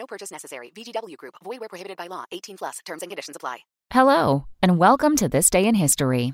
No purchase necessary. VGW Group. Void where prohibited by law. 18 plus. Terms and conditions apply. Hello, and welcome to This Day in History.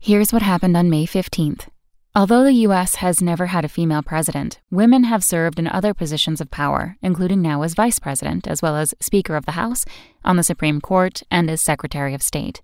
Here's what happened on May 15th. Although the U.S. has never had a female president, women have served in other positions of power, including now as vice president, as well as Speaker of the House, on the Supreme Court, and as Secretary of State.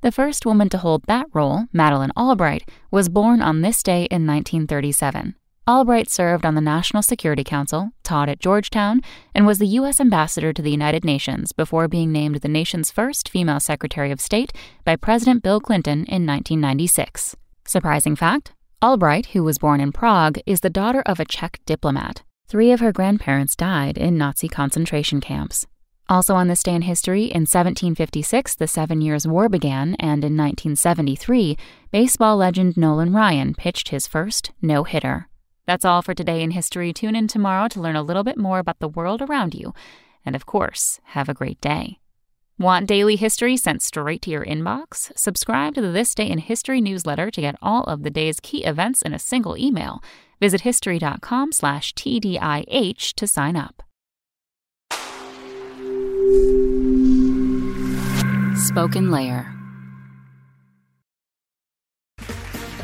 The first woman to hold that role, Madeleine Albright, was born on this day in 1937. Albright served on the National Security Council, taught at Georgetown, and was the U.S. ambassador to the United Nations before being named the nation's first female Secretary of State by President Bill Clinton in 1996. Surprising fact Albright, who was born in Prague, is the daughter of a Czech diplomat. Three of her grandparents died in Nazi concentration camps. Also on this day in history, in 1756, the Seven Years' War began, and in 1973, baseball legend Nolan Ryan pitched his first no hitter. That's all for today in history. Tune in tomorrow to learn a little bit more about the world around you. And of course, have a great day. Want daily history sent straight to your inbox? Subscribe to the This Day in History newsletter to get all of the day's key events in a single email. Visit history.com slash TDIH to sign up. Spoken Layer.